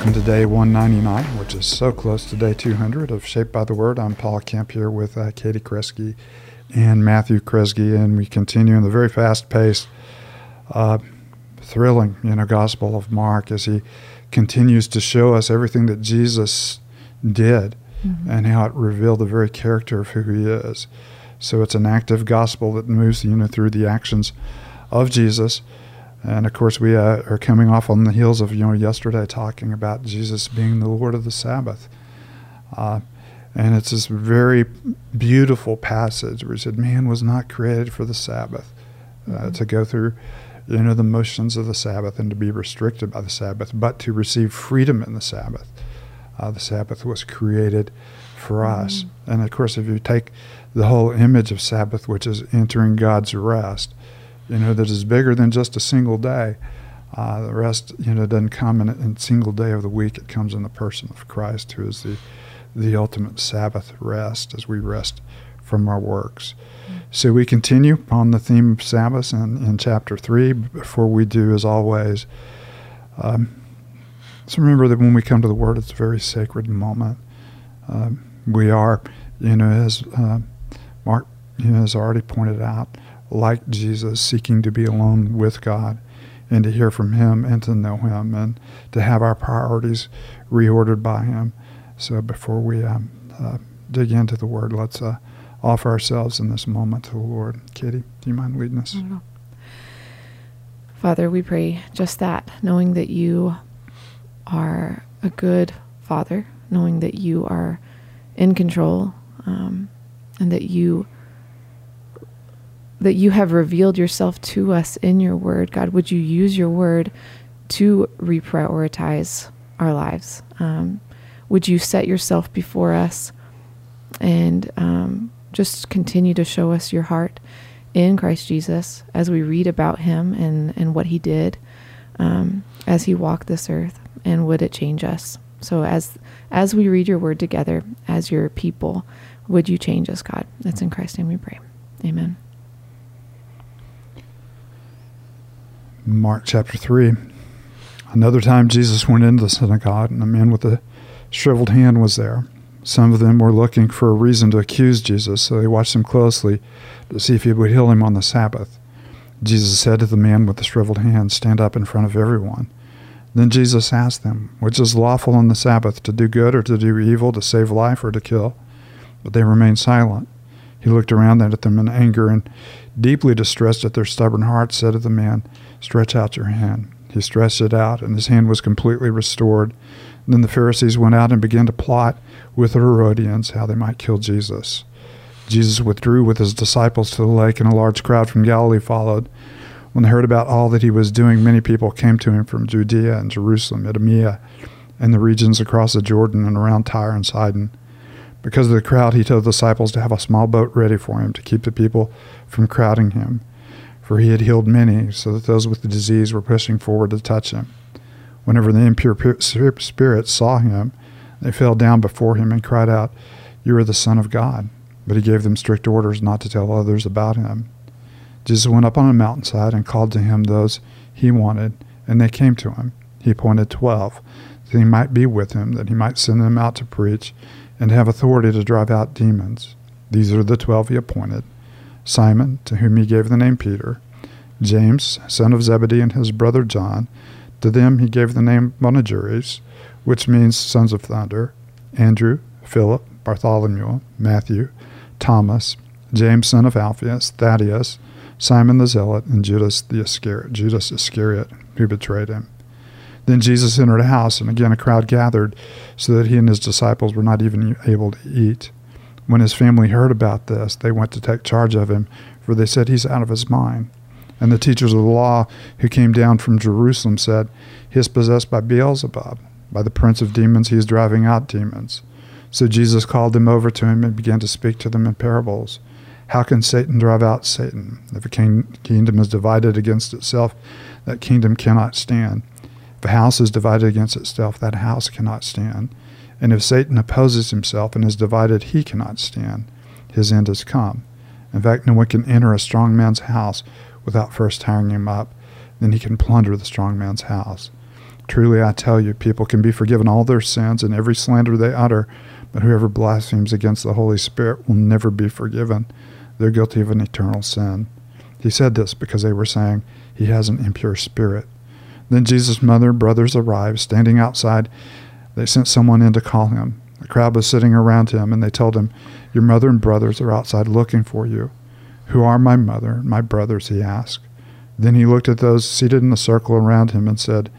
Welcome to day 199, which is so close to day 200 of Shaped by the Word. I'm Paul Kemp here with uh, Katie Kresge and Matthew Kresge, and we continue in the very fast-paced, uh, thrilling, you know, Gospel of Mark as he continues to show us everything that Jesus did mm-hmm. and how it revealed the very character of who he is. So it's an active gospel that moves, you know, through the actions of Jesus. And of course, we uh, are coming off on the heels of you know yesterday talking about Jesus being the Lord of the Sabbath, uh, and it's this very beautiful passage where he said, "Man was not created for the Sabbath, uh, mm-hmm. to go through, you know, the motions of the Sabbath and to be restricted by the Sabbath, but to receive freedom in the Sabbath. Uh, the Sabbath was created for mm-hmm. us, and of course, if you take the whole image of Sabbath, which is entering God's rest." You know, that is bigger than just a single day. Uh, the rest, you know, doesn't come in a single day of the week. It comes in the person of Christ, who is the the ultimate Sabbath rest as we rest from our works. Mm-hmm. So we continue on the theme of Sabbath in, in chapter three. Before we do, as always, um, so remember that when we come to the Word, it's a very sacred moment. Um, we are, you know, as uh, Mark you know, has already pointed out, like Jesus, seeking to be alone with God and to hear from Him and to know Him and to have our priorities reordered by Him. So before we um, uh, dig into the Word, let's uh, offer ourselves in this moment to the Lord. Kitty, do you mind leading us? Father, we pray just that, knowing that you are a good Father, knowing that you are in control, um, and that you that you have revealed yourself to us in your word. God, would you use your word to reprioritize our lives? Um, would you set yourself before us and um, just continue to show us your heart in Christ Jesus as we read about him and, and what he did um, as he walked this earth? And would it change us? So as as we read your word together as your people, would you change us, God? That's in Christ's name we pray. Amen. Mark chapter 3. Another time Jesus went into the synagogue, and a man with a shriveled hand was there. Some of them were looking for a reason to accuse Jesus, so they watched him closely to see if he would heal him on the Sabbath. Jesus said to the man with the shriveled hand, Stand up in front of everyone. Then Jesus asked them, Which is lawful on the Sabbath, to do good or to do evil, to save life or to kill? But they remained silent. He looked around at them in anger and, deeply distressed at their stubborn hearts, said to the man, Stretch out your hand. He stretched it out, and his hand was completely restored. then the Pharisees went out and began to plot with the Herodians how they might kill Jesus. Jesus withdrew with his disciples to the lake, and a large crowd from Galilee followed. When they heard about all that he was doing, many people came to him from Judea and Jerusalem, Idumea, and the regions across the Jordan and around Tyre and Sidon. Because of the crowd, he told the disciples to have a small boat ready for him to keep the people from crowding him for he had healed many, so that those with the disease were pushing forward to touch him. Whenever the impure spirits saw him, they fell down before him and cried out, You are the Son of God. But he gave them strict orders not to tell others about him. Jesus went up on a mountainside and called to him those he wanted, and they came to him. He appointed twelve, that he might be with him, that he might send them out to preach, and have authority to drive out demons. These are the twelve he appointed Simon, to whom he gave the name Peter, James, son of Zebedee, and his brother John. To them he gave the name Boanerges, which means sons of thunder, Andrew, Philip, Bartholomew, Matthew, Thomas, James, son of Alphaeus, Thaddeus, Simon the Zealot, and Judas the Iscariot, Judas Iscariot, who betrayed him. Then Jesus entered a house, and again a crowd gathered, so that he and his disciples were not even able to eat. When his family heard about this, they went to take charge of him, for they said he's out of his mind. And the teachers of the law who came down from Jerusalem said, He is possessed by Beelzebub. By the prince of demons, he is driving out demons. So Jesus called them over to him and began to speak to them in parables. How can Satan drive out Satan? If a kingdom is divided against itself, that kingdom cannot stand. A house is divided against itself, that house cannot stand. And if Satan opposes himself and is divided, he cannot stand. His end has come. In fact, no one can enter a strong man's house without first tearing him up. Then he can plunder the strong man's house. Truly I tell you, people can be forgiven all their sins and every slander they utter, but whoever blasphemes against the Holy Spirit will never be forgiven. They're guilty of an eternal sin. He said this because they were saying he has an impure spirit. Then Jesus' mother and brothers arrived. Standing outside, they sent someone in to call him. The crowd was sitting around him, and they told him, Your mother and brothers are outside looking for you. Who are my mother and my brothers? he asked. Then he looked at those seated in the circle around him and said,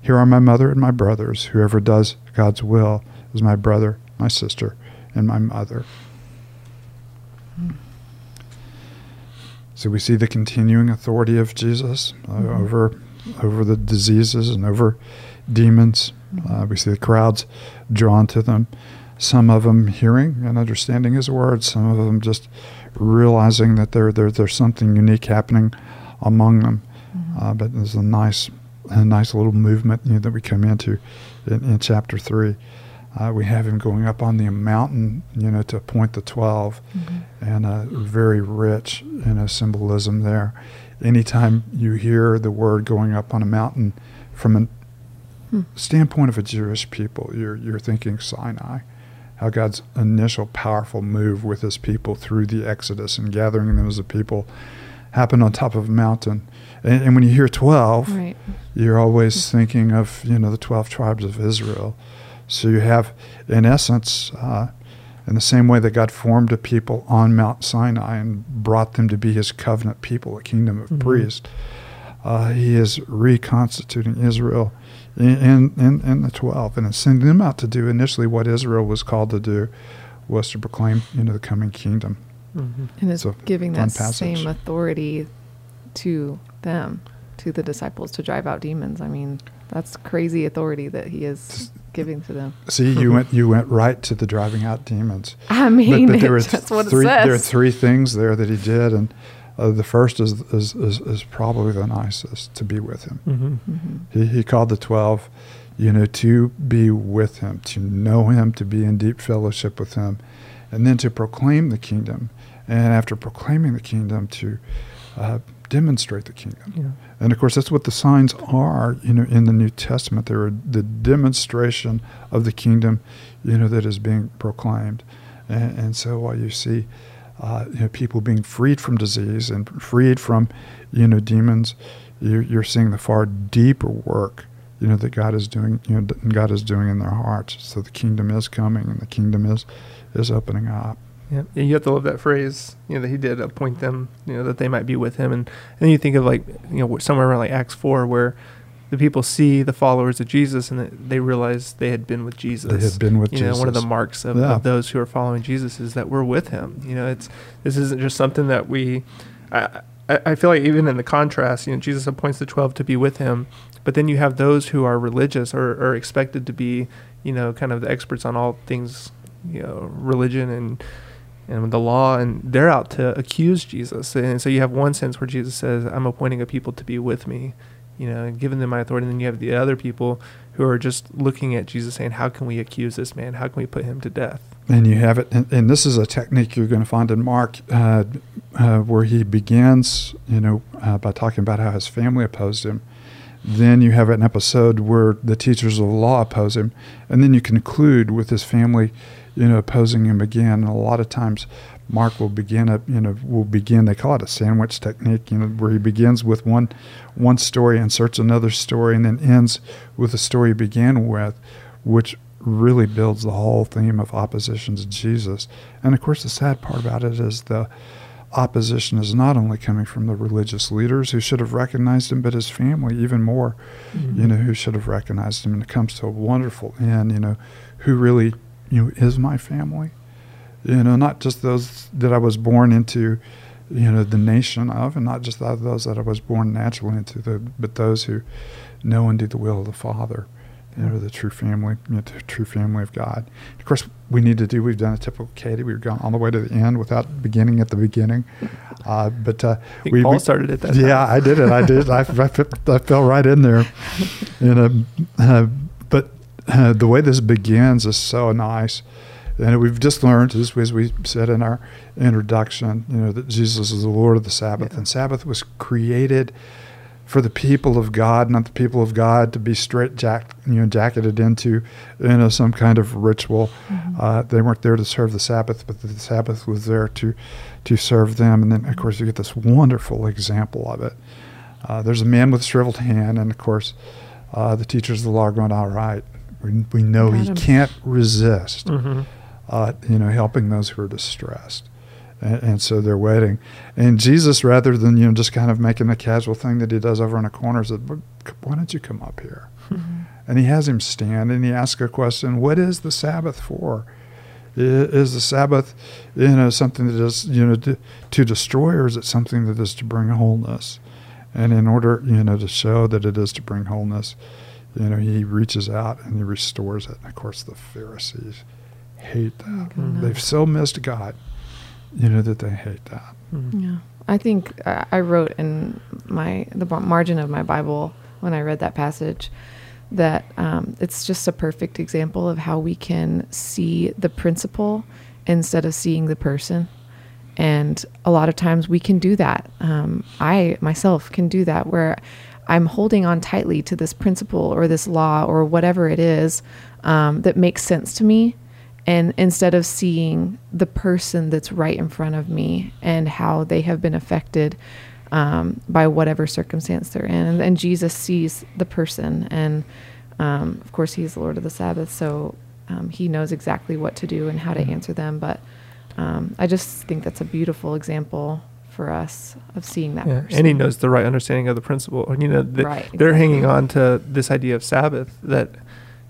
Here are my mother and my brothers. Whoever does God's will is my brother, my sister, and my mother. So we see the continuing authority of Jesus uh, mm-hmm. over over the diseases and over demons. Mm-hmm. Uh, we see the crowds drawn to them. Some of them hearing and understanding His words, Some of them just realizing that there, there there's something unique happening among them. Mm-hmm. Uh, but there's a nice a nice little movement you know, that we come into in, in chapter three. Uh, we have him going up on the mountain, you know, to appoint the 12 mm-hmm. and uh, very rich in a symbolism there. Anytime you hear the word going up on a mountain from a hmm. standpoint of a Jewish people, you're, you're thinking Sinai, how God's initial powerful move with his people through the Exodus and gathering them as a people happened on top of a mountain. And, and when you hear 12, right. you're always thinking of, you know, the 12 tribes of Israel so you have, in essence, uh, in the same way that God formed a people on Mount Sinai and brought them to be his covenant people, a kingdom of mm-hmm. priests, uh, he is reconstituting Israel in, in, in, the 12 and sending them out to do initially what Israel was called to do was to proclaim into the coming kingdom. Mm-hmm. And is so giving that passage. same authority to them, to the disciples, to drive out demons. I mean, that's crazy authority that he is giving to them. See, you went you went right to the driving out demons. I mean, but, but there were that's what three, it says. There are three things there that he did, and uh, the first is, is, is is probably the nicest to be with him. Mm-hmm. Mm-hmm. He he called the twelve, you know, to be with him, to know him, to be in deep fellowship with him, and then to proclaim the kingdom, and after proclaiming the kingdom, to uh, demonstrate the kingdom. Yeah. And of course, that's what the signs are, you know, in the New Testament. They're the demonstration of the kingdom, you know, that is being proclaimed. And, and so while you see, uh, you know, people being freed from disease and freed from, you know, demons, you're, you're seeing the far deeper work, you know, that God is doing, you know, God is doing in their hearts. So the kingdom is coming and the kingdom is, is opening up. Yeah, and you have to love that phrase. You know that he did appoint them. You know that they might be with him, and and then you think of like you know somewhere around like Acts four where the people see the followers of Jesus and they realize they had been with Jesus. They had been with you Jesus. know, one of the marks of, yeah. of, those who are following Jesus is that we're with him. You know, it's this isn't just something that we. I, I feel like even in the contrast, you know, Jesus appoints the twelve to be with him, but then you have those who are religious or are expected to be, you know, kind of the experts on all things, you know, religion and and the law, and they're out to accuse Jesus. And so you have one sense where Jesus says, "I'm appointing a people to be with me," you know, and giving them my authority. And then you have the other people who are just looking at Jesus, saying, "How can we accuse this man? How can we put him to death?" And you have it, and, and this is a technique you're going to find in Mark, uh, uh, where he begins, you know, uh, by talking about how his family opposed him. Then you have an episode where the teachers of the law oppose him, and then you conclude with his family you know, opposing him again. And a lot of times, Mark will begin a, you know, will begin. They call it a sandwich technique, you know, where he begins with one, one story, inserts another story, and then ends with the story he began with, which really builds the whole theme of opposition to Jesus. And of course, the sad part about it is the opposition is not only coming from the religious leaders who should have recognized him, but his family even more, mm-hmm. you know, who should have recognized him. And it comes to a wonderful end, you know, who really you know, is my family. You know, not just those that I was born into, you know, the nation of, and not just those that I was born naturally into, the, but those who know and do the will of the Father. You know, the true family, you know, the true family of God. Of course, we need to do. We've done a typical Katie. We've gone all the way to the end without beginning at the beginning. Uh, but uh, we Paul started it that. Yeah, I did it. I did. I, I, I, fell right in there. You know, uh, uh, the way this begins is so nice. And we've just learned, as, as we said in our introduction, you know, that Jesus is the Lord of the Sabbath, yeah. and Sabbath was created for the people of God, not the people of God, to be straight jack, you know, jacketed into, you know, some kind of ritual. Mm-hmm. Uh, they weren't there to serve the Sabbath, but the Sabbath was there to, to serve them. And then, of course, you get this wonderful example of it. Uh, there's a man with a shriveled hand, and of course, uh, the teachers of the law are going, all right, we, we know he can't resist, mm-hmm. Uh, you know, helping those who are distressed and, and, so they're waiting. And Jesus, rather than you know just kind of making a casual thing that he does over in a corner, said, "Why don't you come up here?" Mm-hmm. And he has him stand and he asks a question: "What is the Sabbath for? Is the Sabbath, you know, something that is you know to, to destroy, or is it something that is to bring wholeness?" And in order you know to show that it is to bring wholeness, you know, he reaches out and he restores it. And of course, the Pharisees hate that. Oh, They've so missed God you know that they hate that. Mm-hmm. Yeah, I think I wrote in my the margin of my Bible when I read that passage that um, it's just a perfect example of how we can see the principle instead of seeing the person. And a lot of times we can do that. Um, I myself can do that where I'm holding on tightly to this principle or this law or whatever it is um, that makes sense to me and instead of seeing the person that's right in front of me and how they have been affected um, by whatever circumstance they're in and, and jesus sees the person and um, of course he's the lord of the sabbath so um, he knows exactly what to do and how to mm-hmm. answer them but um, i just think that's a beautiful example for us of seeing that yeah. person. and he knows the right understanding of the principle and you know the, right, exactly. they're hanging on to this idea of sabbath that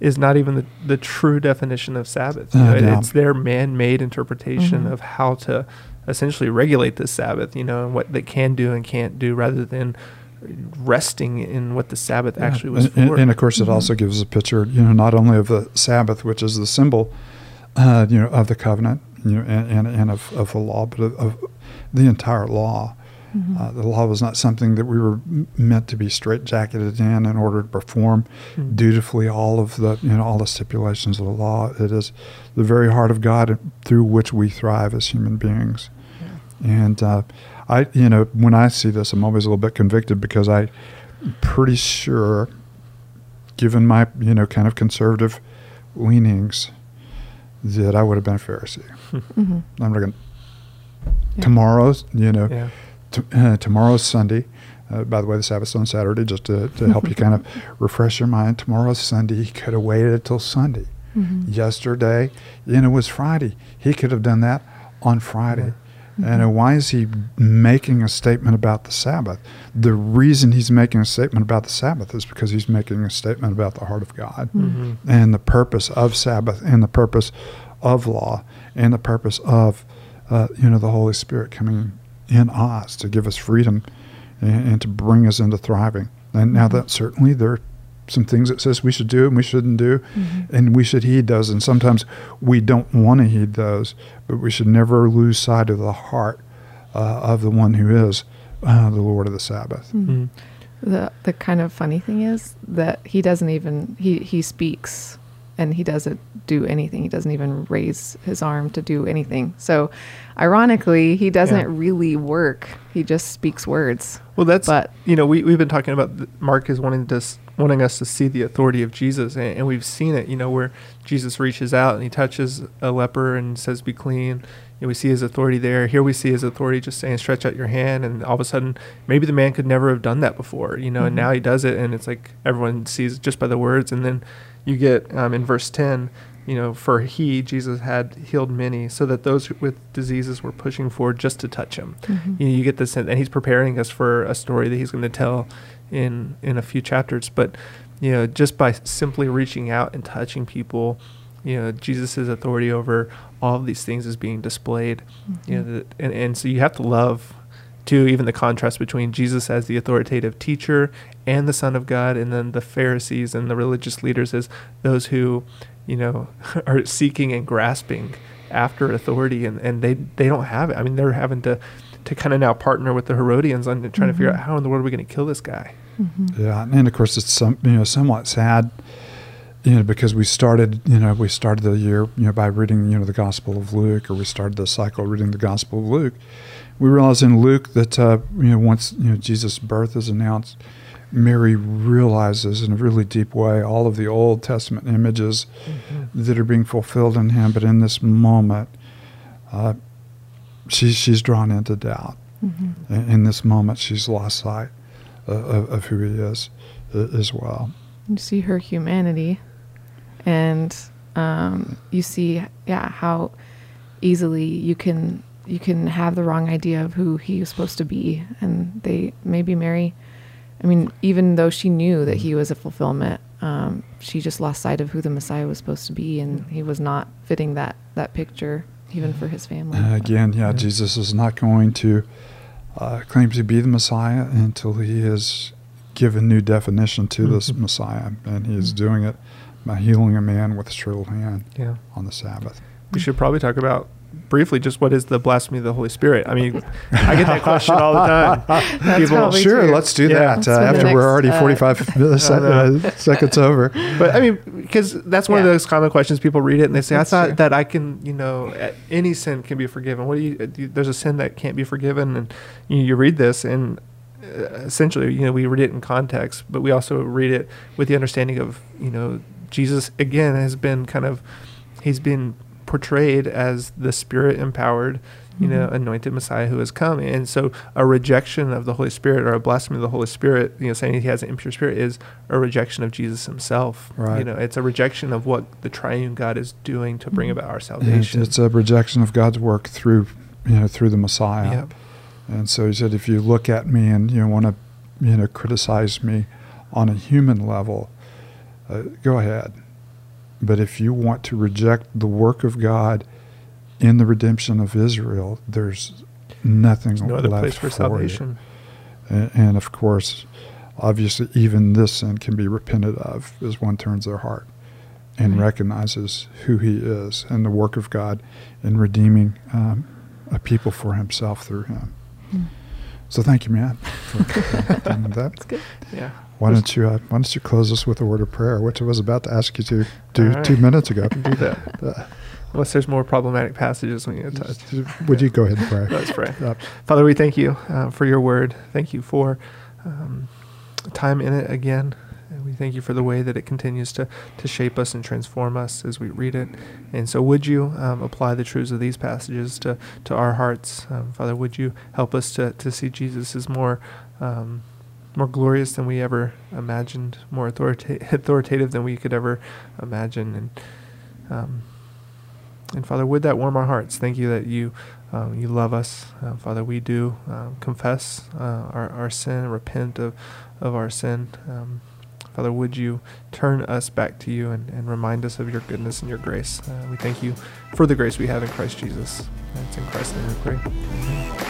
is not even the, the true definition of Sabbath. You uh, know, yeah. It's their man made interpretation mm-hmm. of how to essentially regulate the Sabbath, you know, and what they can do and can't do rather than resting in what the Sabbath yeah. actually was and, for. And, and of course, it mm-hmm. also gives a picture, you know, not only of the Sabbath, which is the symbol, uh, you know, of the covenant, you know, and, and, and of, of the law, but of, of the entire law. Mm-hmm. Uh, the law was not something that we were meant to be straitjacketed in in order to perform mm-hmm. dutifully all of the you know all the stipulations of the law. It is the very heart of God through which we thrive as human beings. Yeah. And uh, I, you know, when I see this, I'm always a little bit convicted because I'm pretty sure, given my you know kind of conservative leanings, that I would have been a Pharisee. Mm-hmm. I'm not going. Yeah. Tomorrow's, you know, yeah t- uh, tomorrow's Sunday. Uh, by the way, the Sabbath's on Saturday, just to, to help you kind of refresh your mind. Tomorrow's Sunday. He could have waited until Sunday. Mm-hmm. Yesterday, you know, was Friday. He could have done that on Friday. Mm-hmm. And why is he making a statement about the Sabbath? The reason he's making a statement about the Sabbath is because he's making a statement about the heart of God mm-hmm. and the purpose of Sabbath and the purpose of law and the purpose of, uh, you know, the Holy Spirit coming in us to give us freedom and, and to bring us into thriving. And now mm-hmm. that certainly there are some things it says we should do and we shouldn't do, mm-hmm. and we should heed those. And sometimes we don't want to heed those, but we should never lose sight of the heart uh, of the one who is uh, the Lord of the Sabbath. Mm-hmm. mm-hmm. The the kind of funny thing is that he doesn't even he he speaks and he doesn't do anything. He doesn't even raise his arm to do anything. So, ironically, he doesn't yeah. really work. He just speaks words. Well, that's but you know we we've been talking about Mark is wanting to wanting us to see the authority of Jesus, and, and, we've seen it. You know where Jesus reaches out and he touches a leper and says, "Be clean." And we see his authority there. Here we see his authority just saying, "Stretch out your hand," and all of a sudden, maybe the man could never have done that before. You know, mm-hmm. and now he does it, and it's like everyone sees just by the words, and then you get um, in verse 10 you know for he jesus had healed many so that those with diseases were pushing forward just to touch him mm-hmm. you, know, you get this and he's preparing us for a story that he's going to tell in in a few chapters but you know just by simply reaching out and touching people you know jesus' authority over all of these things is being displayed mm-hmm. you know the, and, and so you have to love to even the contrast between Jesus as the authoritative teacher and the Son of God, and then the Pharisees and the religious leaders as those who, you know, are seeking and grasping after authority, and, and they they don't have it. I mean, they're having to to kind of now partner with the Herodians on trying mm-hmm. to figure out mm-hmm. how in the world are we going to kill this guy. Mm-hmm. Yeah, and of course it's some you know somewhat sad you know, because we started, you know, we started the year, you know, by reading, you know, the Gospel of Luke, or we started the cycle reading the Gospel of Luke. We realize in Luke that, uh, you know, once you know Jesus' birth is announced, Mary realizes in a really deep way all of the Old Testament images mm-hmm. that are being fulfilled in him. But in this moment, uh, she, she's drawn into doubt. Mm-hmm. In, in, this moment, she's lost sight uh, of, of, who he is uh, as well. You see her humanity and um, you see, yeah, how easily you can you can have the wrong idea of who he was supposed to be, and they maybe Mary. I mean, even though she knew that he was a fulfillment, um, she just lost sight of who the Messiah was supposed to be, and he was not fitting that that picture even for his family. Uh, again, yeah, yeah, Jesus is not going to uh, claim to be the Messiah until he has given new definition to mm-hmm. this Messiah, and he is mm-hmm. doing it by healing a man with a shriveled hand yeah. on the Sabbath. We should probably talk about briefly just what is the blasphemy of the Holy Spirit. I mean, I get that question all the time. People, sure, true. let's do yeah. that uh, after next, we're already uh, 45 uh, seconds over. But I mean, because that's one yeah. of those common questions. People read it and they say, that's "I thought true. that I can, you know, any sin can be forgiven. What do you? There's a sin that can't be forgiven." And you, you read this and uh, essentially, you know, we read it in context, but we also read it with the understanding of, you know, Jesus again has been kind of he's been portrayed as the spirit empowered you know, mm-hmm. anointed Messiah who has come. And so a rejection of the Holy Spirit or a blasphemy of the Holy Spirit, you know, saying he has an impure spirit is a rejection of Jesus himself. Right. You know, it's a rejection of what the triune God is doing to bring mm-hmm. about our salvation. it's a rejection of God's work through, you know, through the Messiah. Yep. And so he said, if you look at me and you know, want to, you know, criticize me on a human level, uh, go ahead. But if you want to reject the work of God in the redemption of Israel, there's nothing there's no other left place for, for salvation. And, and, of course, obviously, even this sin can be repented of as one turns their heart and right. recognizes who He is and the work of God in redeeming um, a people for Himself through Him. Mm. So thank you, Matt, for that. That's good. Yeah. Why don't you uh, Why don't you close us with a word of prayer, which I was about to ask you to do right. two minutes ago. do that. Uh, Unless there's more problematic passages when you touch. Would you go ahead and pray? Let's pray. Uh, Father, we thank you uh, for your word. Thank you for um, time in it again. And we thank you for the way that it continues to, to shape us and transform us as we read it. And so, would you um, apply the truths of these passages to, to our hearts? Um, Father, would you help us to, to see Jesus as more. Um, more glorious than we ever imagined, more authorita- authoritative than we could ever imagine. And um, and Father, would that warm our hearts? Thank you that you um, you love us, uh, Father. We do um, confess uh, our our sin, repent of of our sin. Um, Father, would you turn us back to you and, and remind us of your goodness and your grace? Uh, we thank you for the grace we have in Christ Jesus. It's in Christ's name we pray. Amen.